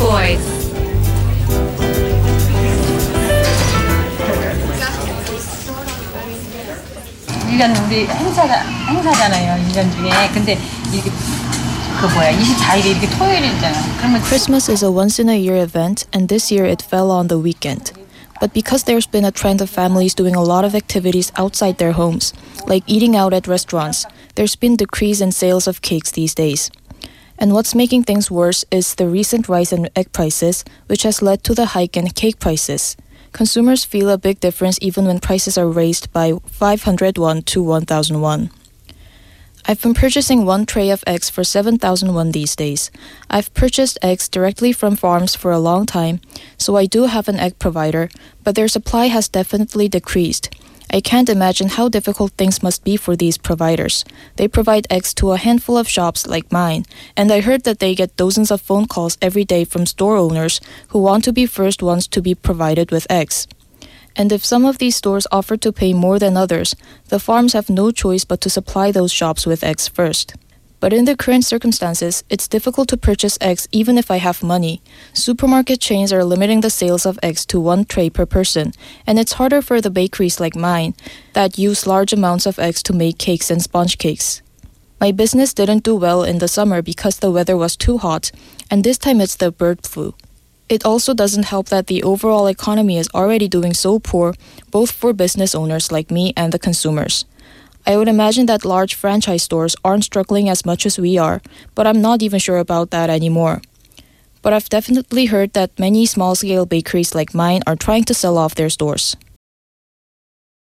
Boys. 일년 우리 행사가 행사잖아요. 1년 중에. 근데 이게 Christmas is a once in a year event and this year it fell on the weekend. But because there's been a trend of families doing a lot of activities outside their homes, like eating out at restaurants, there's been decrease in sales of cakes these days. And what's making things worse is the recent rise in egg prices, which has led to the hike in cake prices. Consumers feel a big difference even when prices are raised by 500 won to 1000 won. I've been purchasing one tray of eggs for 7,000 won these days. I've purchased eggs directly from farms for a long time, so I do have an egg provider, but their supply has definitely decreased. I can't imagine how difficult things must be for these providers. They provide eggs to a handful of shops like mine, and I heard that they get dozens of phone calls every day from store owners who want to be first ones to be provided with eggs. And if some of these stores offer to pay more than others, the farms have no choice but to supply those shops with eggs first. But in the current circumstances, it's difficult to purchase eggs even if I have money. Supermarket chains are limiting the sales of eggs to one tray per person, and it's harder for the bakeries like mine that use large amounts of eggs to make cakes and sponge cakes. My business didn't do well in the summer because the weather was too hot, and this time it's the bird flu. It also doesn't help that the overall economy is already doing so poor, both for business owners like me and the consumers. I would imagine that large franchise stores aren't struggling as much as we are, but I'm not even sure about that anymore. But I've definitely heard that many small scale bakeries like mine are trying to sell off their stores.